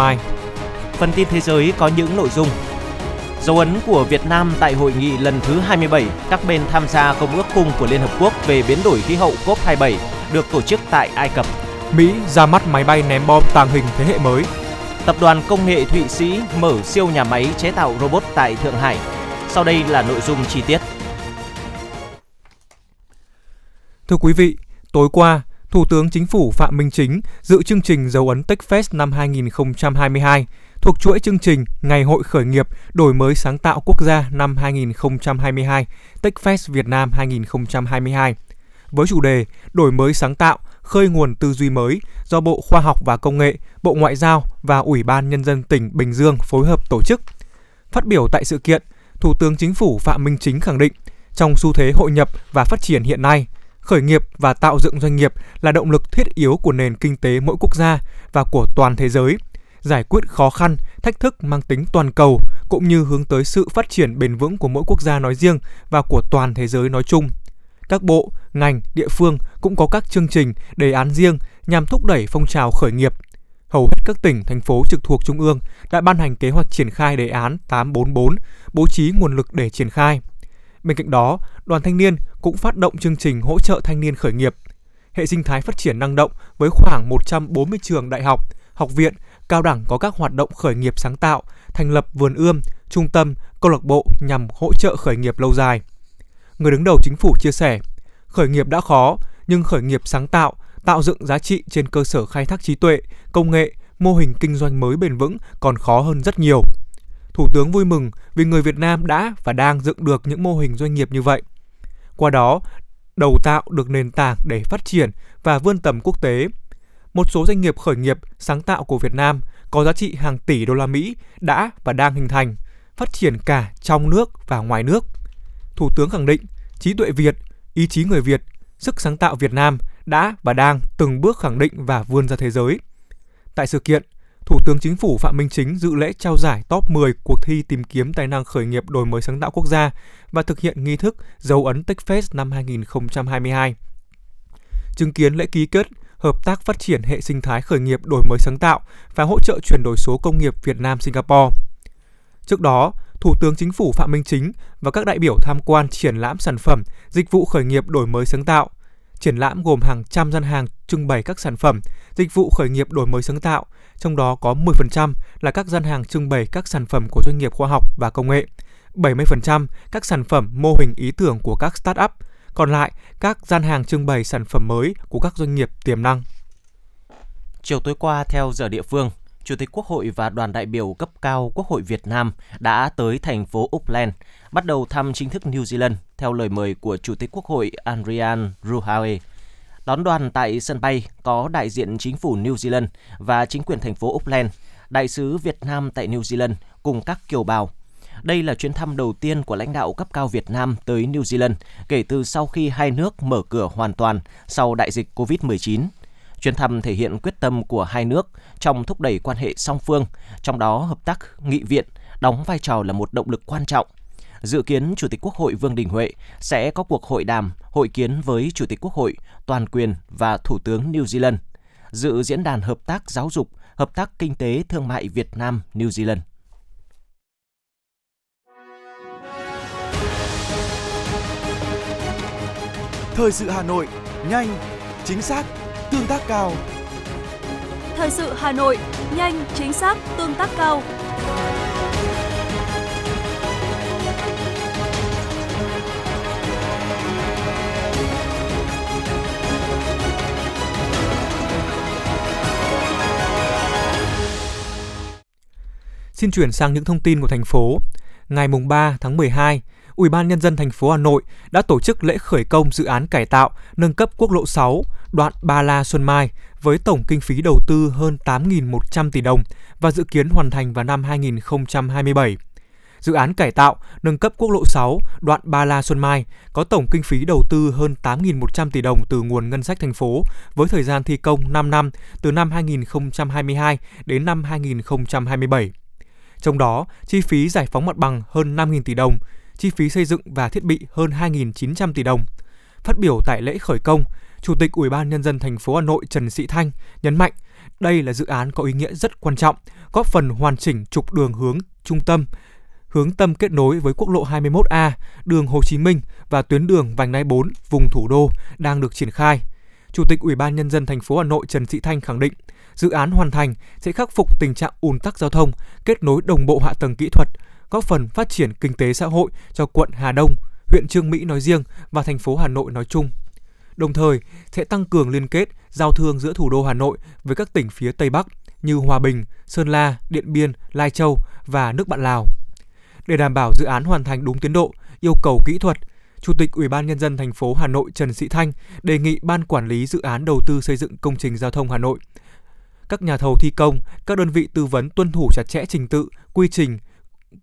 mai. Phần tin thế giới có những nội dung Dấu ấn của Việt Nam tại hội nghị lần thứ 27 các bên tham gia Công ước khung của Liên Hợp Quốc về biến đổi khí hậu COP27 được tổ chức tại Ai Cập. Mỹ ra mắt máy bay ném bom tàng hình thế hệ mới. Tập đoàn công nghệ Thụy Sĩ mở siêu nhà máy chế tạo robot tại Thượng Hải. Sau đây là nội dung chi tiết. Thưa quý vị, tối qua, Thủ tướng Chính phủ Phạm Minh Chính dự chương trình dấu ấn TechFest năm 2022 thuộc chuỗi chương trình Ngày hội khởi nghiệp đổi mới sáng tạo quốc gia năm 2022 TechFest Việt Nam 2022 với chủ đề Đổi mới sáng tạo, khơi nguồn tư duy mới do Bộ Khoa học và Công nghệ, Bộ Ngoại giao và Ủy ban Nhân dân tỉnh Bình Dương phối hợp tổ chức. Phát biểu tại sự kiện, Thủ tướng Chính phủ Phạm Minh Chính khẳng định, trong xu thế hội nhập và phát triển hiện nay, khởi nghiệp và tạo dựng doanh nghiệp là động lực thiết yếu của nền kinh tế mỗi quốc gia và của toàn thế giới, giải quyết khó khăn, thách thức mang tính toàn cầu cũng như hướng tới sự phát triển bền vững của mỗi quốc gia nói riêng và của toàn thế giới nói chung. Các bộ, ngành, địa phương cũng có các chương trình, đề án riêng nhằm thúc đẩy phong trào khởi nghiệp. Hầu hết các tỉnh, thành phố trực thuộc Trung ương đã ban hành kế hoạch triển khai đề án 844, bố trí nguồn lực để triển khai. Bên cạnh đó, đoàn thanh niên cũng phát động chương trình hỗ trợ thanh niên khởi nghiệp. Hệ sinh thái phát triển năng động với khoảng 140 trường đại học, học viện, cao đẳng có các hoạt động khởi nghiệp sáng tạo, thành lập vườn ươm, trung tâm, câu lạc bộ nhằm hỗ trợ khởi nghiệp lâu dài. Người đứng đầu chính phủ chia sẻ, khởi nghiệp đã khó, nhưng khởi nghiệp sáng tạo, tạo dựng giá trị trên cơ sở khai thác trí tuệ, công nghệ, mô hình kinh doanh mới bền vững còn khó hơn rất nhiều. Thủ tướng vui mừng vì người Việt Nam đã và đang dựng được những mô hình doanh nghiệp như vậy. Qua đó, đầu tạo được nền tảng để phát triển và vươn tầm quốc tế. Một số doanh nghiệp khởi nghiệp sáng tạo của Việt Nam có giá trị hàng tỷ đô la Mỹ đã và đang hình thành, phát triển cả trong nước và ngoài nước. Thủ tướng khẳng định, trí tuệ Việt, ý chí người Việt, sức sáng tạo Việt Nam đã và đang từng bước khẳng định và vươn ra thế giới. Tại sự kiện, Thủ tướng Chính phủ Phạm Minh Chính dự lễ trao giải top 10 cuộc thi tìm kiếm tài năng khởi nghiệp đổi mới sáng tạo quốc gia và thực hiện nghi thức dấu ấn TechFest năm 2022. Chứng kiến lễ ký kết hợp tác phát triển hệ sinh thái khởi nghiệp đổi mới sáng tạo và hỗ trợ chuyển đổi số công nghiệp Việt Nam Singapore. Trước đó, Thủ tướng Chính phủ Phạm Minh Chính và các đại biểu tham quan triển lãm sản phẩm, dịch vụ khởi nghiệp đổi mới sáng tạo. Triển lãm gồm hàng trăm gian hàng trưng bày các sản phẩm, dịch vụ khởi nghiệp đổi mới sáng tạo, trong đó có 10% là các gian hàng trưng bày các sản phẩm của doanh nghiệp khoa học và công nghệ, 70% các sản phẩm mô hình ý tưởng của các start-up, còn lại các gian hàng trưng bày sản phẩm mới của các doanh nghiệp tiềm năng. Chiều tối qua theo giờ địa phương, Chủ tịch Quốc hội và đoàn đại biểu cấp cao Quốc hội Việt Nam đã tới thành phố Auckland, bắt đầu thăm chính thức New Zealand theo lời mời của Chủ tịch Quốc hội Adrian Ruhae. Đón đoàn tại sân bay có đại diện chính phủ New Zealand và chính quyền thành phố Auckland, đại sứ Việt Nam tại New Zealand cùng các kiều bào. Đây là chuyến thăm đầu tiên của lãnh đạo cấp cao Việt Nam tới New Zealand kể từ sau khi hai nước mở cửa hoàn toàn sau đại dịch COVID-19. Chuyến thăm thể hiện quyết tâm của hai nước trong thúc đẩy quan hệ song phương, trong đó hợp tác nghị viện đóng vai trò là một động lực quan trọng. Dự kiến Chủ tịch Quốc hội Vương Đình Huệ sẽ có cuộc hội đàm, hội kiến với Chủ tịch Quốc hội, toàn quyền và Thủ tướng New Zealand. Dự diễn đàn hợp tác giáo dục, hợp tác kinh tế thương mại Việt Nam New Zealand. Thời sự Hà Nội, nhanh, chính xác, tương tác cao. Thời sự Hà Nội, nhanh, chính xác, tương tác cao. Xin chuyển sang những thông tin của thành phố. Ngày mùng 3 tháng 12, Ủy ban nhân dân thành phố Hà Nội đã tổ chức lễ khởi công dự án cải tạo, nâng cấp quốc lộ 6, đoạn Ba La Xuân Mai với tổng kinh phí đầu tư hơn 8.100 tỷ đồng và dự kiến hoàn thành vào năm 2027. Dự án cải tạo, nâng cấp quốc lộ 6, đoạn Ba La Xuân Mai có tổng kinh phí đầu tư hơn 8.100 tỷ đồng từ nguồn ngân sách thành phố với thời gian thi công 5 năm từ năm 2022 đến năm 2027. Trong đó, chi phí giải phóng mặt bằng hơn 5.000 tỷ đồng, chi phí xây dựng và thiết bị hơn 2.900 tỷ đồng. Phát biểu tại lễ khởi công, Chủ tịch Ủy ban nhân dân thành phố Hà Nội Trần Sĩ Thanh nhấn mạnh đây là dự án có ý nghĩa rất quan trọng, góp phần hoàn chỉnh trục đường hướng trung tâm, hướng tâm kết nối với quốc lộ 21A, đường Hồ Chí Minh và tuyến đường vành đai 4 vùng thủ đô đang được triển khai. Chủ tịch Ủy ban nhân dân thành phố Hà Nội Trần Sĩ Thanh khẳng định, dự án hoàn thành sẽ khắc phục tình trạng ùn tắc giao thông, kết nối đồng bộ hạ tầng kỹ thuật, góp phần phát triển kinh tế xã hội cho quận Hà Đông, huyện Trương Mỹ nói riêng và thành phố Hà Nội nói chung. Đồng thời sẽ tăng cường liên kết giao thương giữa thủ đô Hà Nội với các tỉnh phía Tây Bắc như Hòa Bình, Sơn La, Điện Biên, Lai Châu và nước bạn Lào. Để đảm bảo dự án hoàn thành đúng tiến độ, yêu cầu kỹ thuật, Chủ tịch Ủy ban nhân dân thành phố Hà Nội Trần Sĩ Thanh đề nghị ban quản lý dự án đầu tư xây dựng công trình giao thông Hà Nội các nhà thầu thi công, các đơn vị tư vấn tuân thủ chặt chẽ trình tự, quy trình,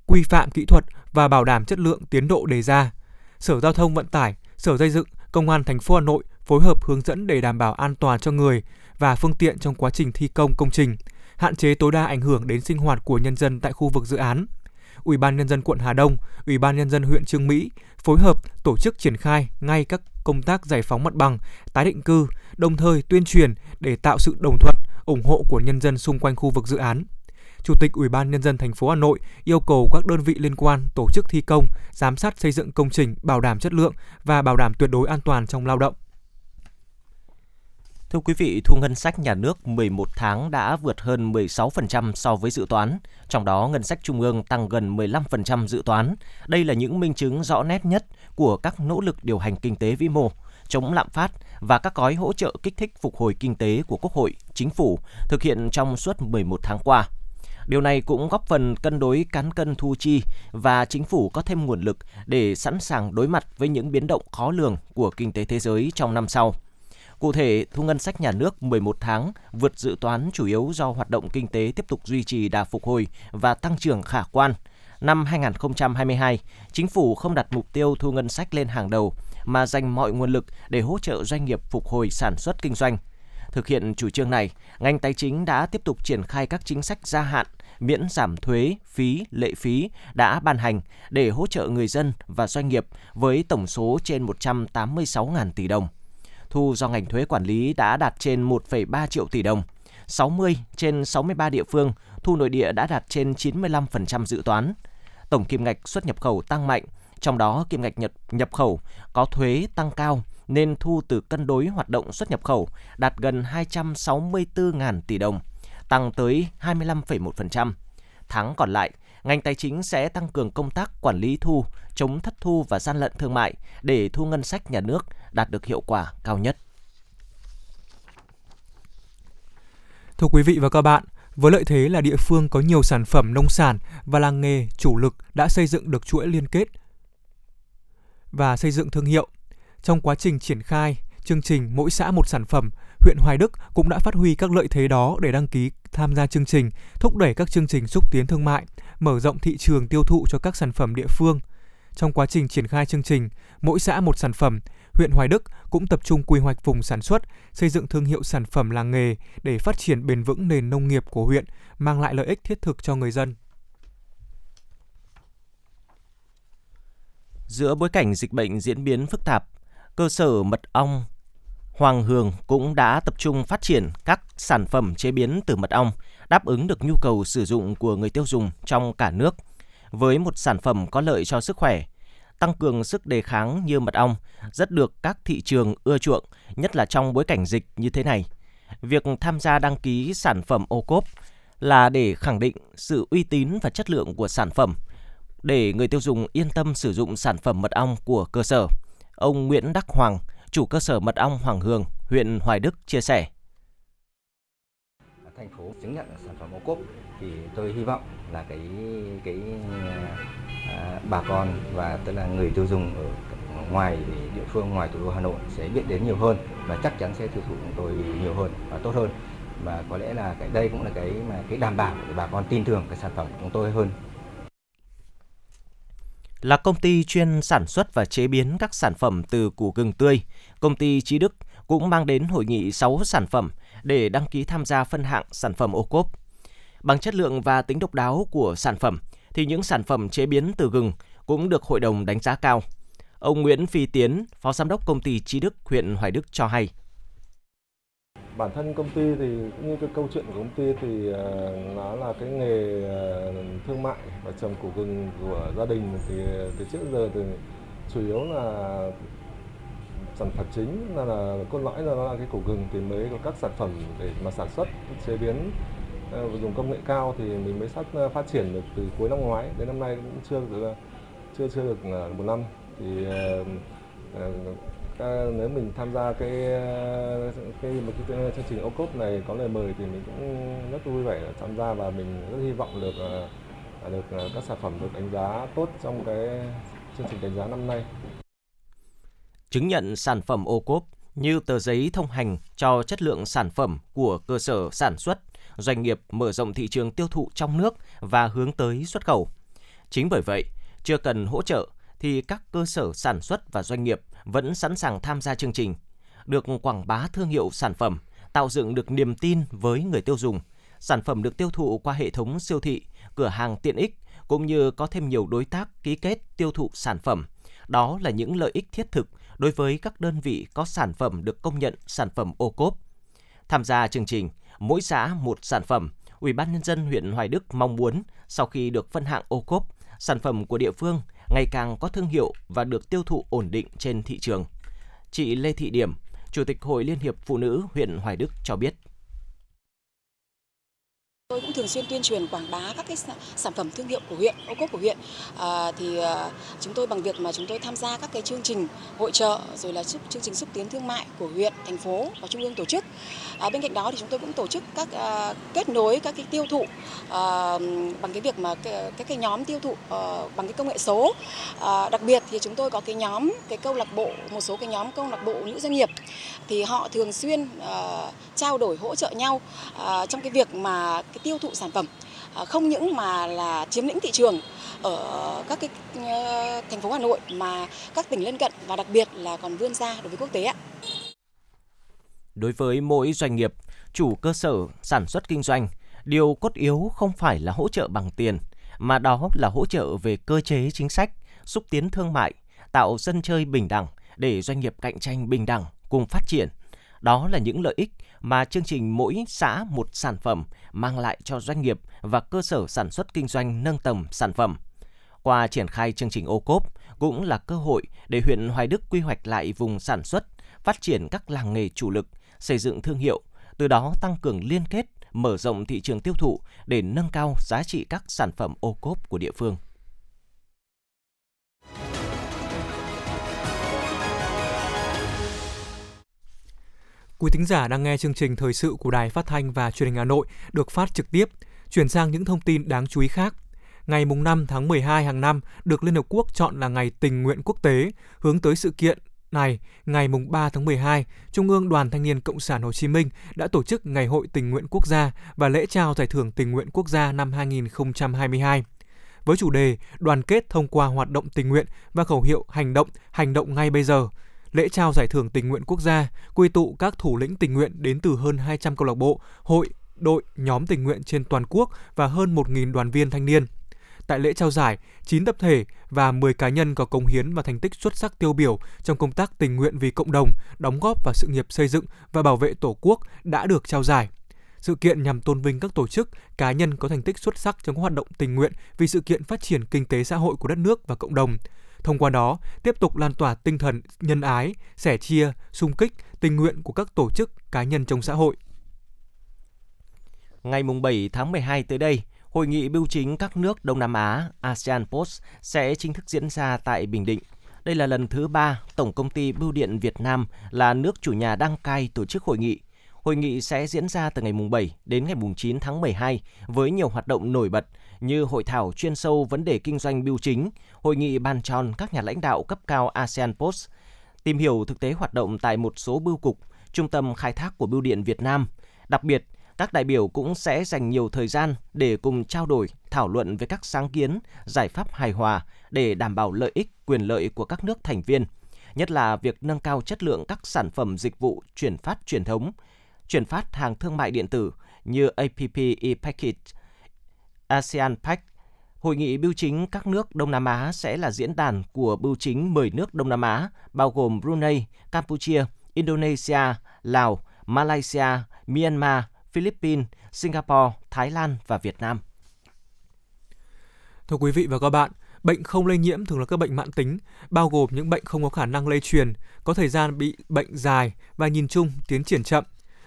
quy phạm kỹ thuật và bảo đảm chất lượng tiến độ đề ra. Sở Giao thông Vận tải, Sở Xây dựng, Công an thành phố Hà Nội phối hợp hướng dẫn để đảm bảo an toàn cho người và phương tiện trong quá trình thi công công trình, hạn chế tối đa ảnh hưởng đến sinh hoạt của nhân dân tại khu vực dự án. Ủy ban nhân dân quận Hà Đông, Ủy ban nhân dân huyện Trương Mỹ phối hợp tổ chức triển khai ngay các công tác giải phóng mặt bằng, tái định cư, đồng thời tuyên truyền để tạo sự đồng thuận, ủng hộ của nhân dân xung quanh khu vực dự án. Chủ tịch Ủy ban nhân dân thành phố Hà Nội yêu cầu các đơn vị liên quan tổ chức thi công, giám sát xây dựng công trình bảo đảm chất lượng và bảo đảm tuyệt đối an toàn trong lao động. Thưa quý vị, thu ngân sách nhà nước 11 tháng đã vượt hơn 16% so với dự toán, trong đó ngân sách trung ương tăng gần 15% dự toán. Đây là những minh chứng rõ nét nhất của các nỗ lực điều hành kinh tế vĩ mô, chống lạm phát và các gói hỗ trợ kích thích phục hồi kinh tế của Quốc hội, Chính phủ thực hiện trong suốt 11 tháng qua. Điều này cũng góp phần cân đối cán cân thu chi và chính phủ có thêm nguồn lực để sẵn sàng đối mặt với những biến động khó lường của kinh tế thế giới trong năm sau. Cụ thể, thu ngân sách nhà nước 11 tháng vượt dự toán chủ yếu do hoạt động kinh tế tiếp tục duy trì đà phục hồi và tăng trưởng khả quan. Năm 2022, chính phủ không đặt mục tiêu thu ngân sách lên hàng đầu mà dành mọi nguồn lực để hỗ trợ doanh nghiệp phục hồi sản xuất kinh doanh. Thực hiện chủ trương này, ngành tài chính đã tiếp tục triển khai các chính sách gia hạn, miễn giảm thuế, phí, lệ phí đã ban hành để hỗ trợ người dân và doanh nghiệp với tổng số trên 186.000 tỷ đồng. Thu do ngành thuế quản lý đã đạt trên 1,3 triệu tỷ đồng. 60 trên 63 địa phương, thu nội địa đã đạt trên 95% dự toán. Tổng kim ngạch xuất nhập khẩu tăng mạnh, trong đó kim ngạch nhập, nhập khẩu có thuế tăng cao nên thu từ cân đối hoạt động xuất nhập khẩu đạt gần 264.000 tỷ đồng, tăng tới 25,1%. Tháng còn lại, ngành tài chính sẽ tăng cường công tác quản lý thu, chống thất thu và gian lận thương mại để thu ngân sách nhà nước đạt được hiệu quả cao nhất. Thưa quý vị và các bạn, với lợi thế là địa phương có nhiều sản phẩm nông sản và làng nghề chủ lực đã xây dựng được chuỗi liên kết và xây dựng thương hiệu. Trong quá trình triển khai chương trình mỗi xã một sản phẩm, huyện Hoài Đức cũng đã phát huy các lợi thế đó để đăng ký tham gia chương trình, thúc đẩy các chương trình xúc tiến thương mại, mở rộng thị trường tiêu thụ cho các sản phẩm địa phương. Trong quá trình triển khai chương trình mỗi xã một sản phẩm, huyện Hoài Đức cũng tập trung quy hoạch vùng sản xuất, xây dựng thương hiệu sản phẩm làng nghề để phát triển bền vững nền nông nghiệp của huyện, mang lại lợi ích thiết thực cho người dân. Giữa bối cảnh dịch bệnh diễn biến phức tạp, cơ sở mật ong Hoàng Hường cũng đã tập trung phát triển các sản phẩm chế biến từ mật ong, đáp ứng được nhu cầu sử dụng của người tiêu dùng trong cả nước. Với một sản phẩm có lợi cho sức khỏe, tăng cường sức đề kháng như mật ong rất được các thị trường ưa chuộng, nhất là trong bối cảnh dịch như thế này. Việc tham gia đăng ký sản phẩm ô cốp là để khẳng định sự uy tín và chất lượng của sản phẩm, để người tiêu dùng yên tâm sử dụng sản phẩm mật ong của cơ sở. Ông Nguyễn Đắc Hoàng, chủ cơ sở mật ong Hoàng Hương, huyện Hoài Đức chia sẻ. Thành phố chứng nhận sản phẩm ô cốp thì tôi hy vọng là cái cái à, bà con và tức là người tiêu dùng ở ngoài địa phương ngoài thủ đô Hà Nội sẽ biết đến nhiều hơn và chắc chắn sẽ tiêu thụ của tôi nhiều hơn và tốt hơn và có lẽ là cái đây cũng là cái mà cái đảm bảo để bà con tin tưởng cái sản phẩm của chúng tôi hơn là công ty chuyên sản xuất và chế biến các sản phẩm từ củ gừng tươi, công ty Trí Đức cũng mang đến hội nghị 6 sản phẩm để đăng ký tham gia phân hạng sản phẩm ô cốp. Bằng chất lượng và tính độc đáo của sản phẩm, thì những sản phẩm chế biến từ gừng cũng được hội đồng đánh giá cao. Ông Nguyễn Phi Tiến, Phó Giám đốc công ty Trí Đức, huyện Hoài Đức cho hay bản thân công ty thì cũng như cái câu chuyện của công ty thì ờ, nó là cái nghề ờ, thương mại và trồng củ gừng của gia đình thì ờ, từ trước giờ thì chủ yếu là sản phẩm chính là, là cốt lõi là nó là cái củ gừng thì mới có các sản phẩm để mà sản xuất chế biến dùng công nghệ cao thì mình mới phát phát triển được từ cuối năm ngoái. Đến năm nay cũng chưa được chưa chưa được một năm. Thì nếu mình tham gia cái cái một cái chương trình ô cốp này có lời mời thì mình cũng rất vui vẻ tham gia và mình rất hy vọng được ờ, được ờ, các sản phẩm được đánh giá tốt trong cái chương trình đánh giá năm nay. Chứng nhận sản phẩm ô cốp như tờ giấy thông hành cho chất lượng sản phẩm của cơ sở sản xuất, doanh nghiệp mở rộng thị trường tiêu thụ trong nước và hướng tới xuất khẩu. Chính bởi vậy, chưa cần hỗ trợ thì các cơ sở sản xuất và doanh nghiệp vẫn sẵn sàng tham gia chương trình, được quảng bá thương hiệu sản phẩm, tạo dựng được niềm tin với người tiêu dùng. Sản phẩm được tiêu thụ qua hệ thống siêu thị, cửa hàng tiện ích cũng như có thêm nhiều đối tác ký kết tiêu thụ sản phẩm. Đó là những lợi ích thiết thực đối với các đơn vị có sản phẩm được công nhận sản phẩm ô cốp. Tham gia chương trình, mỗi xã một sản phẩm, Ủy ban nhân dân huyện Hoài Đức mong muốn sau khi được phân hạng ô cốp, sản phẩm của địa phương ngày càng có thương hiệu và được tiêu thụ ổn định trên thị trường. Chị Lê Thị Điểm, Chủ tịch Hội Liên hiệp Phụ nữ huyện Hoài Đức cho biết. Tôi cũng thường xuyên tuyên truyền quảng bá các cái sản phẩm thương hiệu của huyện, ô cốp của huyện. À, thì à, chúng tôi bằng việc mà chúng tôi tham gia các cái chương trình hội trợ rồi là chương trình xúc tiến thương mại của huyện, thành phố và trung ương tổ chức. À, bên cạnh đó thì chúng tôi cũng tổ chức các à, kết nối các cái tiêu thụ à, bằng cái việc mà cái, cái, cái nhóm tiêu thụ à, bằng cái công nghệ số. À, đặc biệt thì chúng tôi có cái nhóm cái câu lạc bộ một số cái nhóm câu lạc bộ nữ doanh nghiệp thì họ thường xuyên à, trao đổi hỗ trợ nhau à, trong cái việc mà cái tiêu thụ sản phẩm à, không những mà là chiếm lĩnh thị trường ở các cái ờ, thành phố Hà Nội mà các tỉnh lân cận và đặc biệt là còn vươn ra đối với quốc tế ạ. Đối với mỗi doanh nghiệp, chủ cơ sở sản xuất kinh doanh, điều cốt yếu không phải là hỗ trợ bằng tiền, mà đó là hỗ trợ về cơ chế chính sách, xúc tiến thương mại, tạo sân chơi bình đẳng để doanh nghiệp cạnh tranh bình đẳng cùng phát triển. Đó là những lợi ích mà chương trình mỗi xã một sản phẩm mang lại cho doanh nghiệp và cơ sở sản xuất kinh doanh nâng tầm sản phẩm. Qua triển khai chương trình ô cốp cũng là cơ hội để huyện Hoài Đức quy hoạch lại vùng sản xuất, phát triển các làng nghề chủ lực, xây dựng thương hiệu, từ đó tăng cường liên kết, mở rộng thị trường tiêu thụ để nâng cao giá trị các sản phẩm ô cốp của địa phương. Quý thính giả đang nghe chương trình thời sự của Đài Phát thanh và Truyền hình Hà Nội được phát trực tiếp. Chuyển sang những thông tin đáng chú ý khác. Ngày mùng 5 tháng 12 hàng năm được Liên Hợp Quốc chọn là ngày tình nguyện quốc tế, hướng tới sự kiện này, ngày mùng 3 tháng 12, Trung ương Đoàn Thanh niên Cộng sản Hồ Chí Minh đã tổ chức Ngày hội tình nguyện quốc gia và lễ trao giải thưởng tình nguyện quốc gia năm 2022 với chủ đề đoàn kết thông qua hoạt động tình nguyện và khẩu hiệu hành động, hành động ngay bây giờ lễ trao giải thưởng tình nguyện quốc gia quy tụ các thủ lĩnh tình nguyện đến từ hơn 200 câu lạc bộ, hội, đội, nhóm tình nguyện trên toàn quốc và hơn 1.000 đoàn viên thanh niên. Tại lễ trao giải, 9 tập thể và 10 cá nhân có công hiến và thành tích xuất sắc tiêu biểu trong công tác tình nguyện vì cộng đồng, đóng góp vào sự nghiệp xây dựng và bảo vệ Tổ quốc đã được trao giải. Sự kiện nhằm tôn vinh các tổ chức, cá nhân có thành tích xuất sắc trong các hoạt động tình nguyện vì sự kiện phát triển kinh tế xã hội của đất nước và cộng đồng, Thông qua đó, tiếp tục lan tỏa tinh thần nhân ái, sẻ chia, sung kích, tình nguyện của các tổ chức, cá nhân trong xã hội. Ngày 7 tháng 12 tới đây, Hội nghị bưu chính các nước Đông Nam Á ASEAN Post sẽ chính thức diễn ra tại Bình Định. Đây là lần thứ ba Tổng công ty Bưu điện Việt Nam là nước chủ nhà đăng cai tổ chức hội nghị. Hội nghị sẽ diễn ra từ ngày 7 đến ngày 9 tháng 12 với nhiều hoạt động nổi bật như hội thảo chuyên sâu vấn đề kinh doanh bưu chính, hội nghị bàn tròn các nhà lãnh đạo cấp cao ASEAN Post, tìm hiểu thực tế hoạt động tại một số bưu cục, trung tâm khai thác của Bưu điện Việt Nam. Đặc biệt, các đại biểu cũng sẽ dành nhiều thời gian để cùng trao đổi, thảo luận về các sáng kiến, giải pháp hài hòa để đảm bảo lợi ích, quyền lợi của các nước thành viên, nhất là việc nâng cao chất lượng các sản phẩm dịch vụ chuyển phát truyền thống, chuyển phát hàng thương mại điện tử như APP e-package, ASEAN Pact. Hội nghị bưu chính các nước Đông Nam Á sẽ là diễn đàn của bưu chính 10 nước Đông Nam Á, bao gồm Brunei, Campuchia, Indonesia, Lào Malaysia, Myanmar, Philippines, Singapore, Thái Lan và Việt Nam. Thưa quý vị và các bạn, bệnh không lây nhiễm thường là các bệnh mãn tính, bao gồm những bệnh không có khả năng lây truyền, có thời gian bị bệnh dài và nhìn chung tiến triển chậm.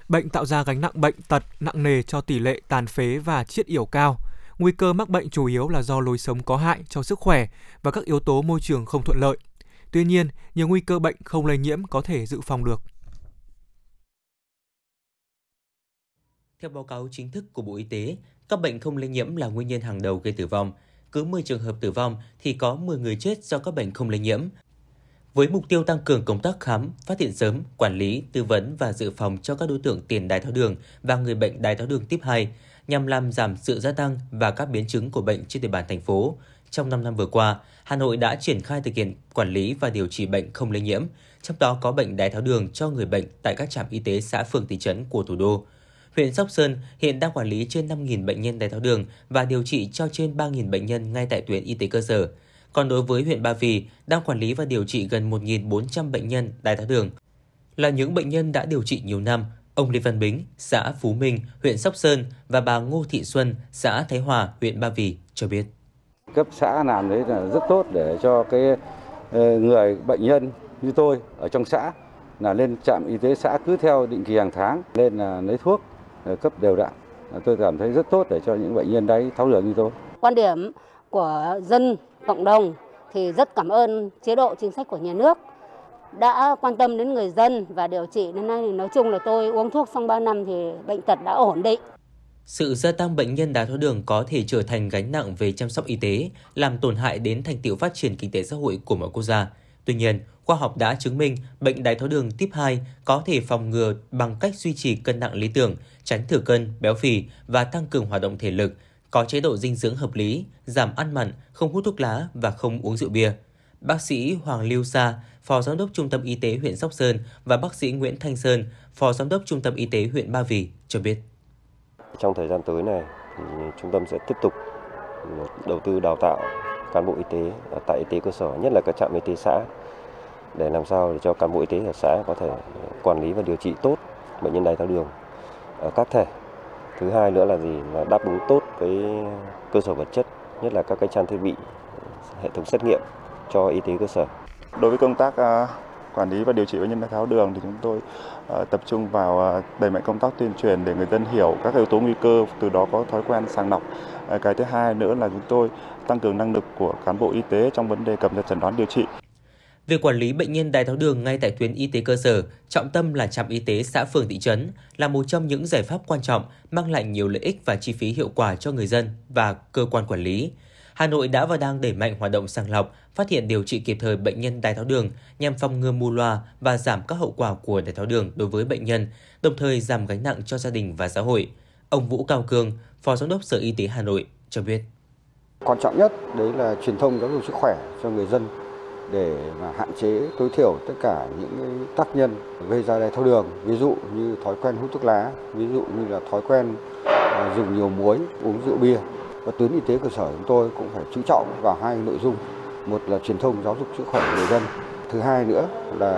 Bệnh tạo ra gánh nặng bệnh tật nặng nề cho tỷ lệ tàn phế và chết yểu cao. Nguy cơ mắc bệnh chủ yếu là do lối sống có hại cho sức khỏe và các yếu tố môi trường không thuận lợi. Tuy nhiên, nhiều nguy cơ bệnh không lây nhiễm có thể dự phòng được. Theo báo cáo chính thức của Bộ Y tế, các bệnh không lây nhiễm là nguyên nhân hàng đầu gây tử vong. Cứ 10 trường hợp tử vong thì có 10 người chết do các bệnh không lây nhiễm. Với mục tiêu tăng cường công tác khám, phát hiện sớm, quản lý, tư vấn và dự phòng cho các đối tượng tiền đái tháo đường và người bệnh đái tháo đường tiếp 2 nhằm làm giảm sự gia tăng và các biến chứng của bệnh trên địa bàn thành phố. Trong 5 năm vừa qua, Hà Nội đã triển khai thực hiện quản lý và điều trị bệnh không lây nhiễm, trong đó có bệnh đái tháo đường cho người bệnh tại các trạm y tế xã phường thị trấn của thủ đô. Huyện Sóc Sơn hiện đang quản lý trên 5.000 bệnh nhân đái tháo đường và điều trị cho trên 3.000 bệnh nhân ngay tại tuyến y tế cơ sở. Còn đối với huyện Ba Vì, đang quản lý và điều trị gần 1.400 bệnh nhân đái tháo đường. Là những bệnh nhân đã điều trị nhiều năm, ông Lê Văn Bính, xã Phú Minh, huyện Sóc Sơn và bà Ngô Thị Xuân, xã Thái Hòa, huyện Ba Vì cho biết. Cấp xã làm đấy là rất tốt để cho cái ờ, người bệnh nhân như tôi ở trong xã là lên trạm y tế xã cứ theo định kỳ hàng tháng lên là lấy thuốc cấp đều đặn. Tôi cảm thấy rất tốt để cho những bệnh nhân đáy tháo đường như tôi. Quan điểm của dân cộng đồng thì rất cảm ơn chế độ chính sách của nhà nước đã quan tâm đến người dân và điều trị nên nay nói chung là tôi uống thuốc xong 3 năm thì bệnh tật đã ổn định. Sự gia tăng bệnh nhân đái tháo đường có thể trở thành gánh nặng về chăm sóc y tế, làm tổn hại đến thành tựu phát triển kinh tế xã hội của mọi quốc gia. Tuy nhiên, khoa học đã chứng minh bệnh đái tháo đường tiếp 2 có thể phòng ngừa bằng cách duy trì cân nặng lý tưởng, tránh thừa cân, béo phì và tăng cường hoạt động thể lực, có chế độ dinh dưỡng hợp lý, giảm ăn mặn, không hút thuốc lá và không uống rượu bia. Bác sĩ Hoàng Lưu Sa, Phó Giám đốc Trung tâm Y tế huyện Sóc Sơn và bác sĩ Nguyễn Thanh Sơn, Phó Giám đốc Trung tâm Y tế huyện Ba Vì cho biết. Trong thời gian tới này, thì trung tâm sẽ tiếp tục đầu tư đào tạo cán bộ y tế tại y tế cơ sở, nhất là các trạm y tế xã để làm sao để cho cán bộ y tế ở xã có thể quản lý và điều trị tốt bệnh nhân đái tháo đường ở các thể. Thứ hai nữa là gì? Là đáp ứng tốt cái cơ sở vật chất, nhất là các cái trang thiết bị, hệ thống xét nghiệm cho y tế cơ sở. Đối với công tác à, quản lý và điều trị bệnh nhân đái tháo đường thì chúng tôi à, tập trung vào à, đẩy mạnh công tác tuyên truyền để người dân hiểu các yếu tố nguy cơ, từ đó có thói quen sàng lọc. Cái thứ hai nữa là chúng tôi tăng cường năng lực của cán bộ y tế trong vấn đề cập nhật chẩn đoán điều trị. Việc quản lý bệnh nhân đái tháo đường ngay tại tuyến y tế cơ sở, trọng tâm là trạm y tế xã phường thị trấn, là một trong những giải pháp quan trọng mang lại nhiều lợi ích và chi phí hiệu quả cho người dân và cơ quan quản lý. Hà Nội đã và đang đẩy mạnh hoạt động sàng lọc, phát hiện điều trị kịp thời bệnh nhân đái tháo đường nhằm phòng ngừa mù loà và giảm các hậu quả của đái tháo đường đối với bệnh nhân, đồng thời giảm gánh nặng cho gia đình và xã hội. Ông Vũ Cao Cương, Phó Giám đốc Sở Y tế Hà Nội cho biết. Quan trọng nhất đấy là truyền thông giáo dục sức khỏe cho người dân để mà hạn chế tối thiểu tất cả những tác nhân gây ra đái tháo đường, ví dụ như thói quen hút thuốc lá, ví dụ như là thói quen à, dùng nhiều muối, uống rượu bia. Và tuyến y tế cơ sở chúng tôi cũng phải chú trọng vào hai nội dung. Một là truyền thông giáo dục sức khỏe người dân. Thứ hai nữa là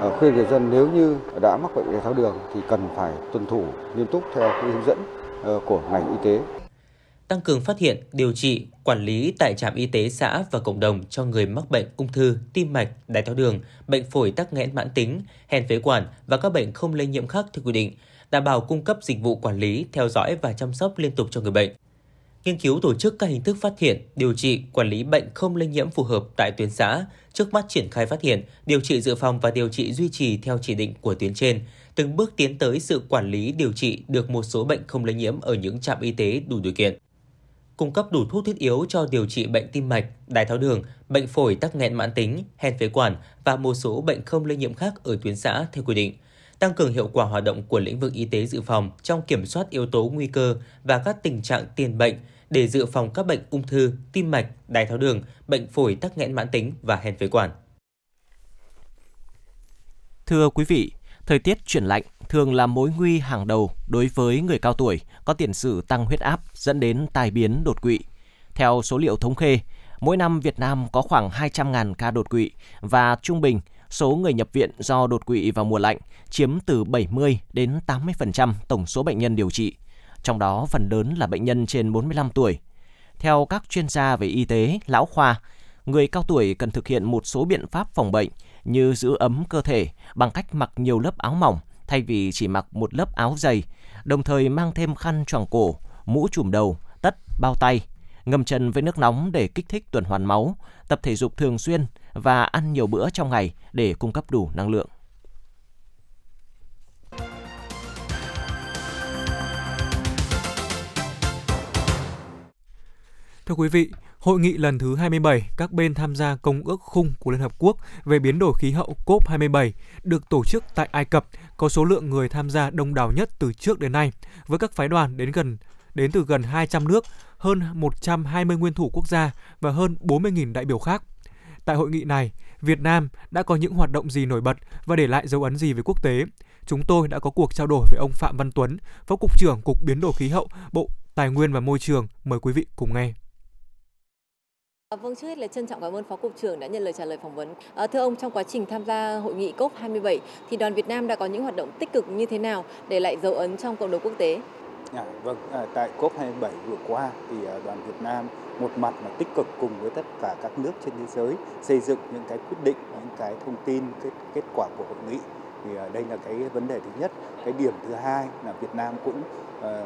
ờ, khuyên người dân nếu như đã mắc bệnh đái tháo đường thì cần phải tuân thủ nghiêm túc theo cái hướng dẫn ờ, của ngành y tế tăng cường phát hiện, điều trị, quản lý tại trạm y tế xã và cộng đồng cho người mắc bệnh ung thư, tim mạch, đái tháo đường, bệnh phổi tắc nghẽn mãn tính, hèn phế quản và các bệnh không lây nhiễm khác theo quy định, đảm bảo cung cấp dịch vụ quản lý, theo dõi và chăm sóc liên tục cho người bệnh. Nghiên cứu tổ chức các hình thức phát hiện, điều trị, quản lý bệnh không lây nhiễm phù hợp tại tuyến xã, trước mắt triển khai phát hiện, điều trị dự phòng và điều trị duy trì theo chỉ định của tuyến trên, từng bước tiến tới sự quản lý điều trị được một số bệnh không lây nhiễm ở những trạm y tế đủ điều kiện cung cấp đủ thuốc thiết yếu cho điều trị bệnh tim mạch, đái tháo đường, bệnh phổi tắc nghẽn mãn tính, hen phế quản và một số bệnh không lây nhiễm khác ở tuyến xã theo quy định. Tăng cường hiệu quả hoạt động của lĩnh vực y tế dự phòng trong kiểm soát yếu tố nguy cơ và các tình trạng tiền bệnh để dự phòng các bệnh ung thư, tim mạch, đái tháo đường, bệnh phổi tắc nghẽn mãn tính và hen phế quản. Thưa quý vị, thời tiết chuyển lạnh thường là mối nguy hàng đầu đối với người cao tuổi có tiền sử tăng huyết áp dẫn đến tai biến đột quỵ. Theo số liệu thống kê, mỗi năm Việt Nam có khoảng 200.000 ca đột quỵ và trung bình Số người nhập viện do đột quỵ vào mùa lạnh chiếm từ 70 đến 80% tổng số bệnh nhân điều trị, trong đó phần lớn là bệnh nhân trên 45 tuổi. Theo các chuyên gia về y tế, lão khoa, người cao tuổi cần thực hiện một số biện pháp phòng bệnh như giữ ấm cơ thể bằng cách mặc nhiều lớp áo mỏng thay vì chỉ mặc một lớp áo dày, đồng thời mang thêm khăn choàng cổ, mũ trùm đầu, tất, bao tay, ngâm chân với nước nóng để kích thích tuần hoàn máu, tập thể dục thường xuyên và ăn nhiều bữa trong ngày để cung cấp đủ năng lượng. Thưa quý vị, Hội nghị lần thứ 27 các bên tham gia Công ước khung của Liên Hợp Quốc về biến đổi khí hậu COP27 được tổ chức tại Ai Cập có số lượng người tham gia đông đảo nhất từ trước đến nay, với các phái đoàn đến gần đến từ gần 200 nước, hơn 120 nguyên thủ quốc gia và hơn 40.000 đại biểu khác. Tại hội nghị này, Việt Nam đã có những hoạt động gì nổi bật và để lại dấu ấn gì với quốc tế? Chúng tôi đã có cuộc trao đổi với ông Phạm Văn Tuấn, Phó Cục trưởng Cục Biến đổi Khí hậu, Bộ Tài nguyên và Môi trường. Mời quý vị cùng nghe. Ờ, vâng, trước hết là trân trọng cảm ơn Phó Cục trưởng đã nhận lời trả lời phỏng vấn. À, thưa ông, trong quá trình tham gia hội nghị COP27 thì đoàn Việt Nam đã có những hoạt động tích cực như thế nào để lại dấu ấn trong cộng đồng quốc tế? À, vâng, à, tại COP27 vừa qua thì à, đoàn Việt Nam một mặt là tích cực cùng với tất cả các nước trên thế giới xây dựng những cái quyết định, những cái thông tin, kết, kết quả của hội nghị. Thì à, đây là cái vấn đề thứ nhất. Cái điểm thứ hai là Việt Nam cũng à,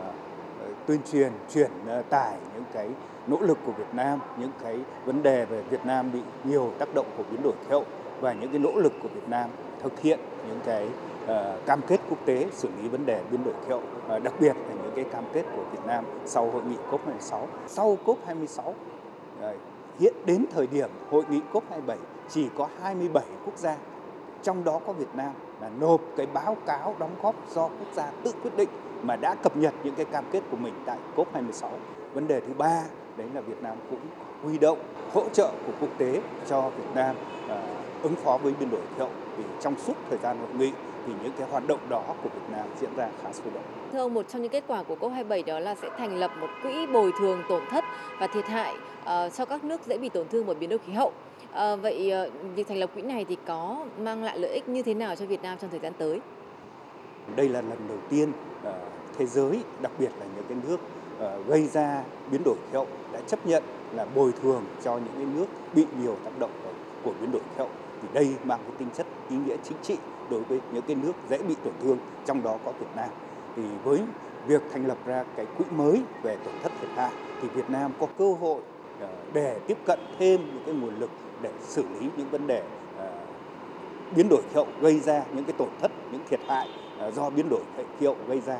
tuyên truyền, truyền ờ, tải những cái nỗ lực của Việt Nam, những cái vấn đề về Việt Nam bị nhiều tác động của biến đổi khí hậu và những cái nỗ lực của Việt Nam thực hiện những cái uh, cam kết quốc tế xử lý vấn đề biến đổi khí hậu, uh, đặc biệt là những cái cam kết của Việt Nam sau hội nghị COP26. Sau COP26 uh, hiện đến thời điểm hội nghị COP27 chỉ có 27 quốc gia trong đó có Việt Nam là nộp cái báo cáo đóng góp do quốc gia tự quyết định mà đã cập nhật những cái cam kết của mình tại COP26. Vấn đề thứ ba đấy là Việt Nam cũng huy động hỗ trợ của quốc tế cho Việt Nam ờ, ứng phó với biến đổi khí hậu Vì trong suốt thời gian hội nghị thì những cái hoạt động đó của Việt Nam diễn ra khá sôi động. Thưa ông, một trong những kết quả của COP27 đó là sẽ thành lập một quỹ bồi thường tổn thất và thiệt hại uh, cho các nước dễ bị tổn thương bởi biến đổi khí hậu. Uh, vậy việc thành lập quỹ này thì có mang lại lợi ích như thế nào cho Việt Nam trong thời gian tới? Đây là lần đầu tiên ờ, thế giới, đặc biệt là những cái nước ờ, gây ra biến đổi khí hậu đã chấp nhận là bồi thường cho những cái nước bị nhiều tác động của biến đổi khí hậu. Thì đây mang cái tinh chất ý nghĩa chính trị đối với những cái nước dễ bị tổn thương, trong đó có Việt Nam. Thì với việc thành lập ra cái quỹ mới về tổn thất thiệt hại thì Việt Nam có cơ hội ờ, để tiếp cận thêm những cái nguồn lực để xử lý những vấn đề biến đổi khí hậu gây ra những cái tổn thất, những thiệt hại do biến đổi khí hậu gây ra.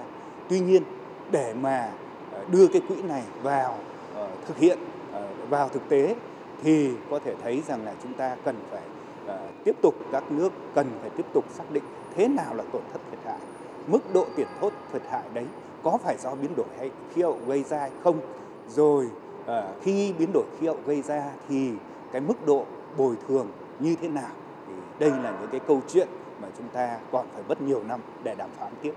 Tuy nhiên để mà ờ, đưa cái quỹ này vào ờ, thực hiện ờ, vào thực tế thì có thể thấy rằng là chúng ta cần phải tiếp tục các nước cần phải tiếp tục xác định thế nào là tổn thất thiệt hại, mức độ tiền thốt thiệt hại đấy có phải do biến đổi hay khí hậu gây ra hay không, rồi khi biến đổi khí hậu gây ra thì cái mức độ bồi thường như thế nào thì đây là những cái câu chuyện mà chúng ta còn phải mất nhiều năm để đàm phán tiếp.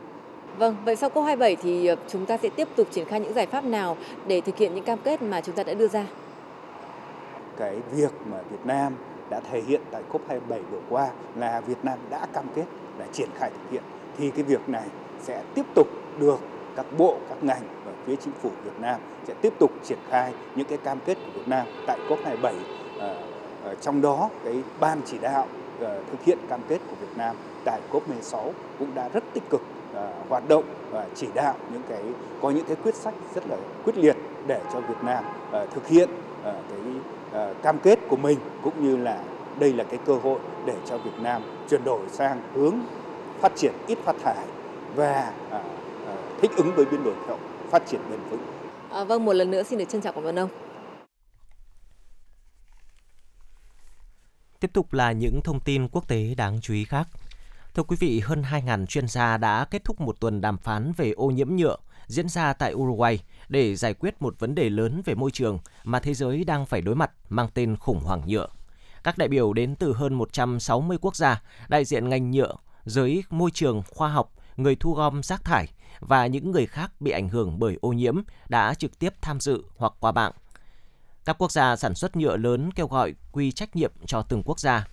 Vâng, vậy sau COP27 thì ờ, chúng ta sẽ tiếp tục triển khai những giải pháp nào để thực hiện những cam kết mà chúng ta đã đưa ra? Cái việc mà Việt Nam đã thể hiện tại COP27 vừa qua là Việt Nam đã cam kết là triển khai thực hiện thì cái việc này sẽ tiếp tục được các bộ, các ngành và phía chính phủ Việt Nam sẽ tiếp tục triển khai những cái cam kết của Việt Nam tại COP27 Ờ, trong đó cái ban chỉ đạo ờ, Ờ, thực hiện cam kết của Việt Nam tại COP16 cũng đã rất tích cực ờ, hoạt động và chỉ đạo những cái có những cái quyết sách rất là quyết liệt để cho Việt Nam ờ, thực hiện cái cam kết của mình cũng như là đây là cái cơ hội để cho Việt Nam chuyển đổi sang hướng phát triển ít phát thải và thích ứng với biến đổi khí hậu, phát triển bền vững. À, vâng, một lần nữa xin được trân trọng cảm ơn ông. Tiếp tục là những thông tin quốc tế đáng chú ý khác. Thưa quý vị, hơn 2.000 chuyên gia đã kết thúc một tuần đàm phán về ô nhiễm nhựa diễn ra tại Uruguay để giải quyết một vấn đề lớn về môi trường mà thế giới đang phải đối mặt mang tên khủng hoảng nhựa. Các đại biểu đến từ hơn 160 quốc gia, đại diện ngành nhựa, giới môi trường, khoa học, người thu gom rác thải và những người khác bị ảnh hưởng bởi ô nhiễm đã trực tiếp tham dự hoặc qua mạng các quốc gia sản xuất nhựa lớn kêu gọi quy trách nhiệm cho từng quốc gia.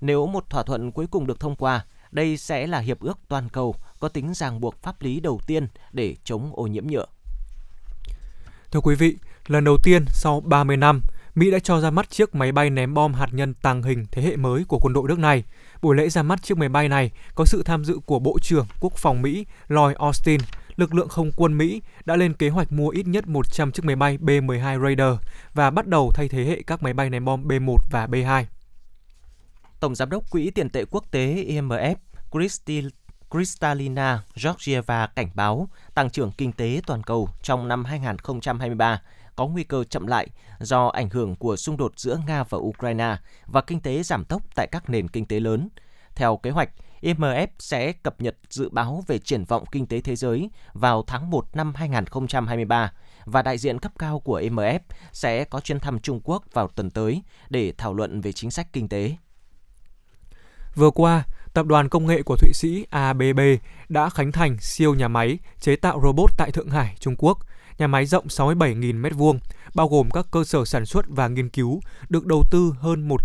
Nếu một thỏa thuận cuối cùng được thông qua, đây sẽ là hiệp ước toàn cầu có tính ràng buộc pháp lý đầu tiên để chống ô nhiễm nhựa. Thưa quý vị, lần đầu tiên sau 30 năm, Mỹ đã cho ra mắt chiếc máy bay ném bom hạt nhân tàng hình thế hệ mới của quân đội nước này. Buổi lễ ra mắt chiếc máy bay này có sự tham dự của Bộ trưởng Quốc phòng Mỹ Lloyd Austin. Lực lượng không quân Mỹ đã lên kế hoạch mua ít nhất 100 chiếc máy bay B-12 Raider và bắt đầu thay thế hệ các máy bay ném bom B-1 và B-2. Tổng giám đốc Quỹ tiền tệ quốc tế IMF Christine Kristalina Georgieva cảnh báo tăng trưởng kinh tế toàn cầu trong năm 2023 có nguy cơ chậm lại do ảnh hưởng của xung đột giữa Nga và Ukraine và kinh tế giảm tốc tại các nền kinh tế lớn. Theo kế hoạch, IMF sẽ cập nhật dự báo về triển vọng kinh tế thế giới vào tháng 1 năm 2023 và đại diện cấp cao của IMF sẽ có chuyến thăm Trung Quốc vào tuần tới để thảo luận về chính sách kinh tế. Vừa qua, tập đoàn công nghệ của Thụy Sĩ ABB đã khánh thành siêu nhà máy chế tạo robot tại Thượng Hải, Trung Quốc. Nhà máy rộng 67.000 m2, bao gồm các cơ sở sản xuất và nghiên cứu, được đầu tư hơn 1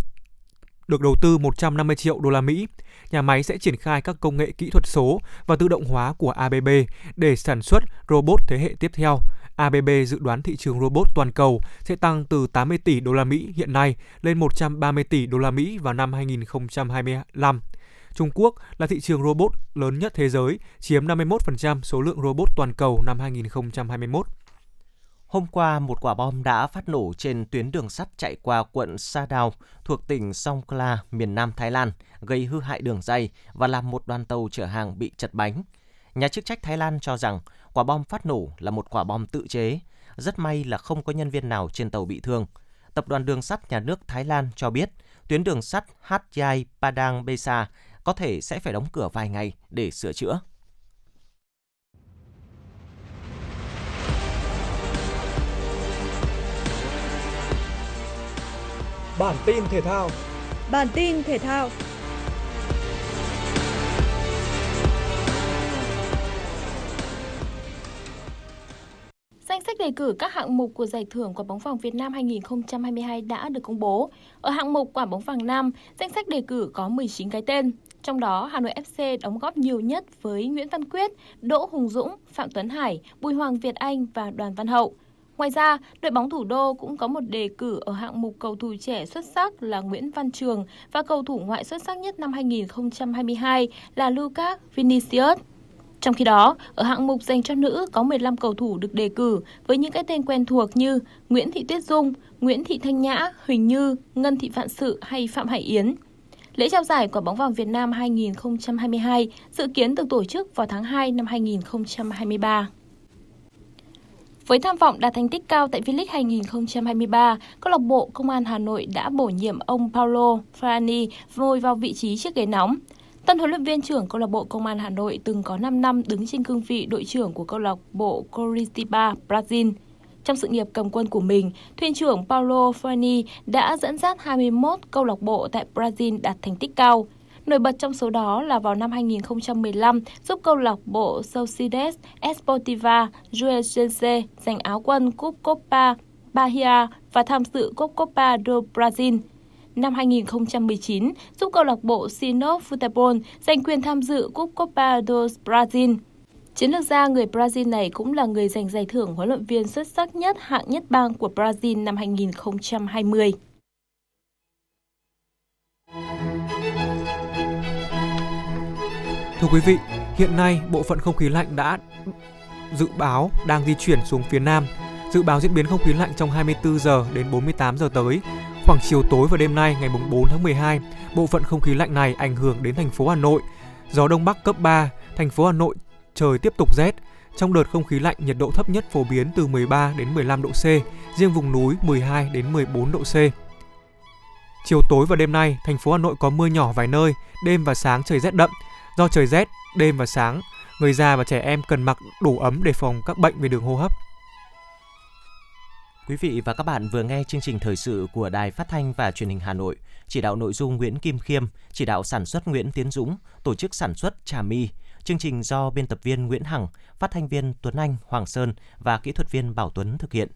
được đầu tư 150 triệu đô la Mỹ. Nhà máy sẽ triển khai các công nghệ kỹ thuật số và tự động hóa của ABB để sản xuất robot thế hệ tiếp theo. ABB dự đoán thị trường robot toàn cầu sẽ tăng từ 80 tỷ đô la Mỹ hiện nay lên 130 tỷ đô la Mỹ vào năm 2025. Trung Quốc là thị trường robot lớn nhất thế giới, chiếm 51% số lượng robot toàn cầu năm 2021. Hôm qua, một quả bom đã phát nổ trên tuyến đường sắt chạy qua quận Sa Đào thuộc tỉnh Songkhla, miền Nam Thái Lan, gây hư hại đường dây và làm một đoàn tàu chở hàng bị chật bánh. Nhà chức trách Thái Lan cho rằng quả bom phát nổ là một quả bom tự chế. Rất may là không có nhân viên nào trên tàu bị thương. Tập đoàn đường sắt nhà nước Thái Lan cho biết tuyến đường sắt Hat Yai Padang Besa có thể sẽ phải đóng cửa vài ngày để sửa chữa. Bản tin thể thao Bản tin thể thao Danh sách đề cử các hạng mục của giải thưởng quả bóng vàng Việt Nam 2022 đã được công bố. Ở hạng mục quả bóng vàng nam, danh sách đề cử có 19 cái tên. Trong đó, Hà Nội FC đóng góp nhiều nhất với Nguyễn Văn Quyết, Đỗ Hùng Dũng, Phạm Tuấn Hải, Bùi Hoàng Việt Anh và Đoàn Văn Hậu. Ngoài ra, đội bóng thủ đô cũng có một đề cử ở hạng mục cầu thủ trẻ xuất sắc là Nguyễn Văn Trường và cầu thủ ngoại xuất sắc nhất năm 2022 là Lucas Vinicius. Trong khi đó, ở hạng mục dành cho nữ có 15 cầu thủ được đề cử với những cái tên quen thuộc như Nguyễn Thị Tuyết Dung, Nguyễn Thị Thanh Nhã, Huỳnh Như, Ngân Thị Vạn Sự hay Phạm Hải Yến. Lễ trao giải quả bóng vàng Việt Nam 2022 dự kiến được tổ chức vào tháng 2 năm 2023. Với tham vọng đạt thành tích cao tại V-League 2023, câu lạc bộ Công an Hà Nội đã bổ nhiệm ông Paulo Frani ngồi vào vị trí chiếc ghế nóng. Tân huấn luyện viên trưởng câu lạc bộ Công an Hà Nội từng có 5 năm đứng trên cương vị đội trưởng của câu lạc bộ Coritiba, Brazil. Trong sự nghiệp cầm quân của mình, thuyền trưởng Paulo Frani đã dẫn dắt 21 câu lạc bộ tại Brazil đạt thành tích cao. Nổi bật trong số đó là vào năm 2015 giúp câu lạc bộ Sociedad Esportiva Juelense giành áo quân Cúp Copa Bahia và tham dự Cúp Copa do Brazil. Năm 2019, giúp câu lạc bộ Sinop Futebol giành quyền tham dự Cúp Copa do Brazil. Chiến lược gia người Brazil này cũng là người giành giải thưởng huấn luyện viên xuất sắc nhất hạng nhất bang của Brazil năm 2020. Thưa quý vị, hiện nay bộ phận không khí lạnh đã dự báo đang di chuyển xuống phía Nam. Dự báo diễn biến không khí lạnh trong 24 giờ đến 48 giờ tới. Khoảng chiều tối và đêm nay ngày 4 tháng 12, bộ phận không khí lạnh này ảnh hưởng đến thành phố Hà Nội. Gió đông bắc cấp 3, thành phố Hà Nội trời tiếp tục rét. Trong đợt không khí lạnh, nhiệt độ thấp nhất phổ biến từ 13 đến 15 độ C, riêng vùng núi 12 đến 14 độ C. Chiều tối và đêm nay, thành phố Hà Nội có mưa nhỏ vài nơi, đêm và sáng trời rét đậm, Do trời rét, đêm và sáng, người già và trẻ em cần mặc đủ ấm để phòng các bệnh về đường hô hấp. Quý vị và các bạn vừa nghe chương trình thời sự của Đài Phát thanh và Truyền hình Hà Nội, chỉ đạo nội dung Nguyễn Kim Khiêm, chỉ đạo sản xuất Nguyễn Tiến Dũng, tổ chức sản xuất Trà My. Chương trình do biên tập viên Nguyễn Hằng, phát thanh viên Tuấn Anh, Hoàng Sơn và kỹ thuật viên Bảo Tuấn thực hiện.